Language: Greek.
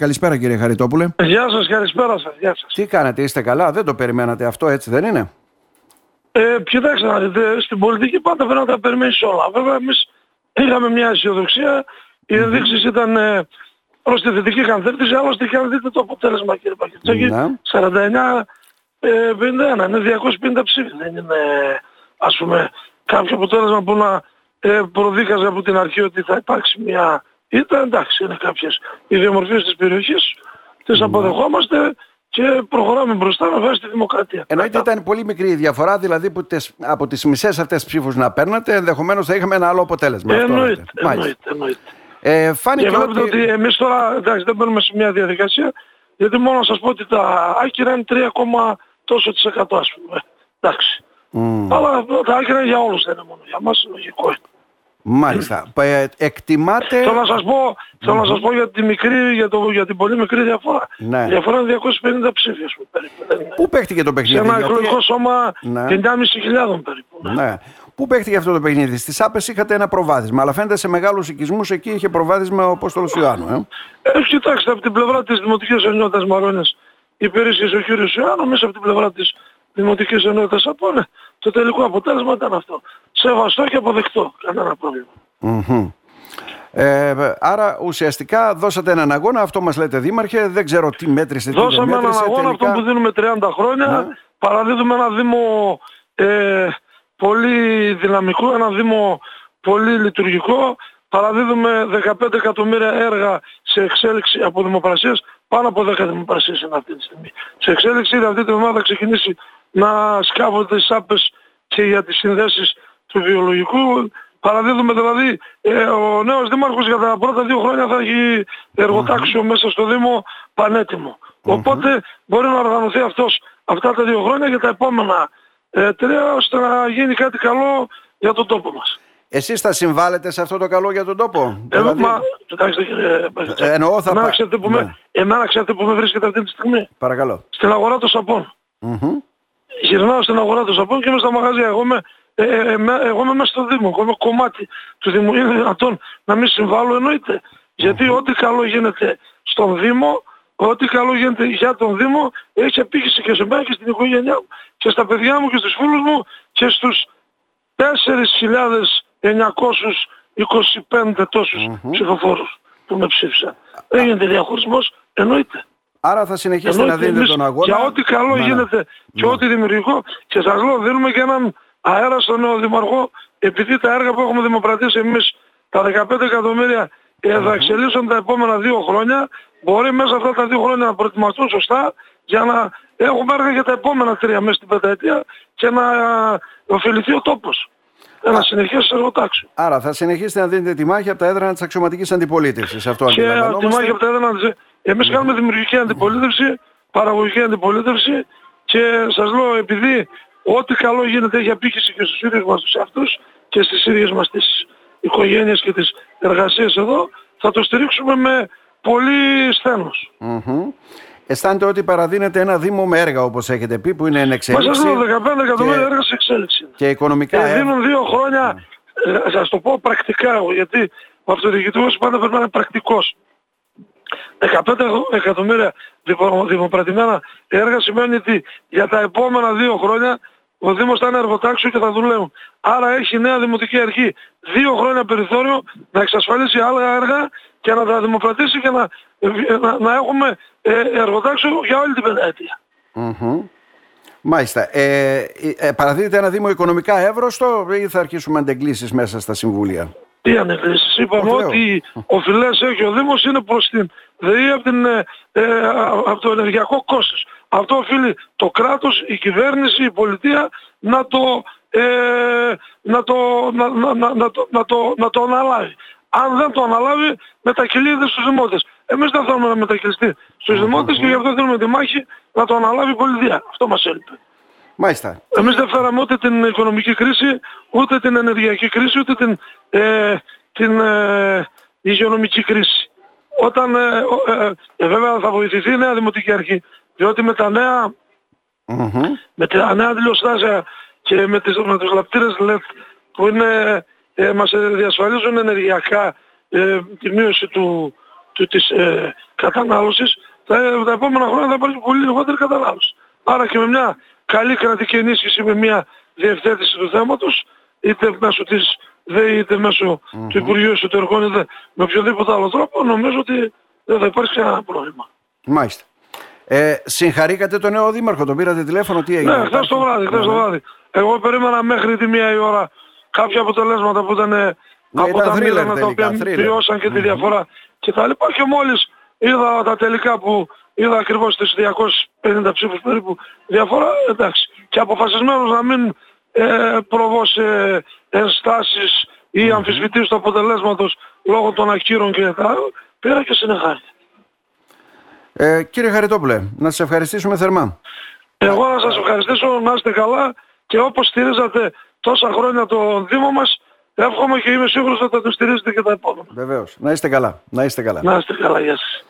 Καλησπέρα κύριε Χαριτόπουλε. Γεια σας, καλησπέρα σας. Γεια σας. Τι κάνετε, είστε καλά, δεν το περιμένατε αυτό έτσι δεν είναι; Ε, κοιτάξτε να δείτε, στην πολιτική πάντα πρέπει να τα περιμένεις όλα. Βέβαια εμείς είχαμε μια αισιοδοξία, οι ενδείξεις ήταν ε, προς τη θετική καθέρτιση, άλλωστε και αν δείτε το αποτέλεσμα κύριε Πακετσάκη, Ναι. 49 ε, 51, είναι 250 ψήφοι. Δεν είναι ας πούμε κάποιο αποτέλεσμα που να ε, προδίκαζε από την αρχή ότι θα υπάρξει μια ήττα. Εντάξει, είναι κάποιες ιδιομορφίες της περιοχής, τις αποδεχόμαστε και προχωράμε μπροστά με βάση τη δημοκρατία. Εννοείται ήταν πολύ μικρή η διαφορά, δηλαδή που τες, από τις μισές αυτές τις ψήφους να παίρνατε, ενδεχομένως θα είχαμε ένα άλλο αποτέλεσμα. Αυτό Εννοείται, λέτε. Μάλιστα. εννοείται, εννοείται. Ε, Και φάνηκε βλέπετε ότι... ότι εμείς τώρα εντάξει, δεν μπαίνουμε σε μια διαδικασία, γιατί μόνο να σας πω ότι τα άκυρα είναι 3, τόσο της εκατό ας πούμε. Εντάξει. Μμ, Αλλά τα άκυρα είναι για όλους, δεν είναι μόνο για μας, λογικό είναι. Μάλιστα. Ε, εκτιμάτε... Θέλω να σας πω, θέλω να σας πω για, τη μικρή, για, το, για την πολύ μικρή διαφορά. Ναι. Η διαφορά είναι 250 ψήφοι, ας πούμε, περίπου. Δεν είναι. Πού παίχτηκε το Σε παιχνίδι, ένα γιατί- εκλογικό σώμα Ναι. 9.500 περίπου. ναι. Ναι. Πού παίχτηκε αυτό το παιχνίδι, στις Άπες είχατε ένα προβάδισμα, αλλά φαίνεται σε μεγάλους οικισμούς εκεί είχε προβάδισμα ο Απόστολος Ιωάννου. Ε. Ε, κοιτάξτε, από την πλευρά της Δημοτικής Ενότητας Μαρόνιας υπηρεσίες ο κύριος Ιωάννου, μέσα από την πλευρά της Δημοτικής Ενότητας Απόνε, το τελικό αποτέλεσμα ήταν αυτό. Σεβαστό και αποδεκτό. Κανένα πρόβλημα. Μμμ. Ε, άρα ουσιαστικά δώσατε έναν αγώνα, αυτό μας λέτε δήμαρχε, δεν ξέρω τι μέτρησε, τι δεν Δώσαμε έναν μέτρησε, αγώνα τελικά... αυτό που δίνουμε 30 χρόνια. Ναι. Παραδίδουμε ένα Δήμο ε, πολύ δυναμικό, ένα Δήμο πολύ λειτουργικό. Παραδίδουμε 15 εκατομμύρια έργα σε εξέλιξη από δημοπρασίες. Πάνω από 10 δημοπρασίες είναι αυτή τη στιγμή. Σε εξέλιξη ήδη αυτή τη εβδομάδα θα ξεκινήσει να σκάβονται τις άπες και για τις συνδέσεις του βιολογικού. Παραδίδουμε δηλαδή ε, ο νέος δήμαρχος για τα πρώτα δύο χρόνια θα έχει εργοτάξιο μέσα στο Δήμο πανέτοιμο. Οπότε μπορεί να οργανωθεί αυτός αυτά τα δύο χρόνια και τα επόμενα ε, τρία ώστε να γίνει κάτι καλό για τον τόπο μας. Εσείς θα συμβάλλετε σε αυτό το καλό για τον τόπο; Εγώ, δηλαδή, μα, κοιτάξτε κύριε Παγιτσάκη, Ε, εννοώ θα εμένα, πά- ξέρετε που ναι. με, εμένα ξέρετε που με βρίσκεται αυτή τη στιγμή; Παρακαλώ. Στην αγορά των σαπών. Μμμ. γυρνάω στην αγορά των σαπών και είμαι στα μαγαζιά. Εγώ είμαι, ε, ε, ε, με- εγώ είμαι μέσα στο Δήμο. Εγώ είμαι κομμάτι του Δήμου. Είναι δυνατόν να μην συμβάλλω εννοείται. Γιατί ό,τι καλό γίνεται στον Δήμο, ό,τι καλό γίνεται για τον Δήμο, έχει επίχυση και σε μένα και στην οικογένειά μου και στα παιδιά μου και στους φίλους μου και στους 4.925 τόσους ψηφοφόρους που με ψήφισαν. Δεν γίνεται διαχωρισμός, εννοείται. Άρα θα συνεχίσετε Ενώ να δίνετε εμείς τον αγώνα. Για ό,τι καλό Ναι, ναι. γίνεται και ό,τι δημιουργικό και σας λέω δίνουμε και έναν αέρα στον νέο δημαρχό επειδή τα έργα που έχουμε δημοπρατήσει εμείς τα 15 εκατομμύρια ε, θα εξελίσσουν τα επόμενα δύο χρόνια μπορεί μέσα αυτά τα δύο χρόνια να προετοιμαστούν σωστά για να έχουμε έργα για τα επόμενα τρία μέσα στην πενταετία και να ωφεληθεί ο τόπος. Ένα συνεχές εργοτάξιο. Άρα θα συνεχίσετε να δίνετε τη μάχη από τα έδρανα της αξιωματικής αντιπολίτευσης. Αυτό Και από τη αντιλαμβανόμαστε. μάχη από τα έδρανα της... Εμείς κάνουμε δημιουργική αντιπολίτευση, παραγωγική αντιπολίτευση και σας λέω επειδή ό,τι καλό γίνεται έχει απήχηση και στους ίδιους μας τους εαυτούς και στις ίδιες μας τις οικογένειες και τις εργασίες εδώ, θα το στηρίξουμε με πολύ σθένος. Μμμ. Αισθάνεται ότι παραδίνετε ένα δήμο με έργα όπως έχετε πει που είναι εν Μα σας εξέλιξη λέω 15 εκατομμύρια και- έργα σε εξέλιξη. και οικονομικά. Ε, ε, δίνουν δύο χρόνια, ε, σας το πω πρακτικά εγώ, γιατί ο αυτοδιοικητικός πάντα πρέπει να είναι πρακτικός. 15 εκατομμύρια δημο- δημοπρατημένα έργα σημαίνει ότι για τα επόμενα δύο χρόνια ο Δήμος θα είναι εργοτάξιο και θα δουλεύουν. Άρα έχει νέα Δημοτική Αρχή δύο χρόνια περιθώριο να εξασφαλίσει άλλα έργα και να τα δημοπρατήσει και να, να, να έχουμε ε, εργοτάξιο για όλη την πενταετία. μμμ. Μάλιστα. Ε, ε, παραδίδετε ένα δήμο οικονομικά εύρωστο ή θα αρχίσουμε αντεγκλήσεις μέσα στα συμβούλια; Τι ανεκκλήσεις. Είπαμε Ω, Θεό. ότι οφειλές έχει ο Δήμος είναι προς την ΔΕΗ από, την, ε, ε, από το ενεργειακό κόστος. Αυτό οφείλει το κράτος, η κυβέρνηση, η πολιτεία να το, ε, να το, να, να, να, να το, να, το, να το αναλάβει. Αν δεν το αναλάβει, μετακυλείται στους δημότες. Εμείς δεν θέλουμε να μετακυλιστεί στους δημότες και γι' αυτό δίνουμε τη μάχη να το αναλάβει η πολιτεία. Αυτό μας έλειπε. Μάλιστα. Εμείς δεν φέραμε ούτε την οικονομική κρίση, ούτε την ενεργειακή κρίση, ούτε την, ε, την ε, υγειονομική κρίση. Όταν ε, ο- ε, ε, βέβαια θα βοηθηθεί η νέα Δημοτική Αρχή, διότι με τα νέα, Μμμ. με τα νέα δηλωστάσια και με, τις, με τους λαπτήρες LED που είναι, ε, μας διασφαλίζουν ενεργειακά ε, τη μείωση του, του, της ε, κατανάλωσης, τα, τα επόμενα χρόνια θα υπάρχει πολύ λιγότερη κατανάλωση. Άρα και με μια καλή κρατική ενίσχυση, με μια διευθέτηση του θέματος, είτε μέσω της ΔΕΗ, είτε μέσω mm-hmm. του Υπουργείου Εσωτερικών, είτε με οποιοδήποτε άλλο τρόπο, νομίζω ότι δεν θα υπάρξει κανένα πρόβλημα. Μάλιστα. Ε, συγχαρήκατε τον νέο δήμαρχο, τον πήρατε τηλέφωνο, τι έγινε. Ναι, χθες το βράδυ, χθες το βράδυ. Εγώ περίμενα μέχρι τη μία η ώρα κάποια αποτελέσματα που ήταν ναι, από τα μήλανα τα οποία βιώσαν και τη διαφορά και τα λοιπά και μόλις είδα τα τελικά που είδα ακριβώς τις 250 ψήφους περίπου διαφορά, εντάξει. Και αποφασισμένος να μην ε, προβώς σε ενστάσεις ή αμφισβητήσεις του αποτελέσματος λόγω των ακύρων και τα πήρα και συνεχάρια. Ε, κύριε Χαριτόπουλε, να σας ευχαριστήσουμε θερμά. Εγώ να σας ευχαριστήσω, να είστε καλά και όπως στηρίζατε τόσα χρόνια το Δήμο μας, εύχομαι και είμαι σίγουρος ότι θα το στηρίζετε και τα επόμενα. Βεβαίως. Να είστε καλά. Να είστε καλά. Να είστε καλά. Γεια σας.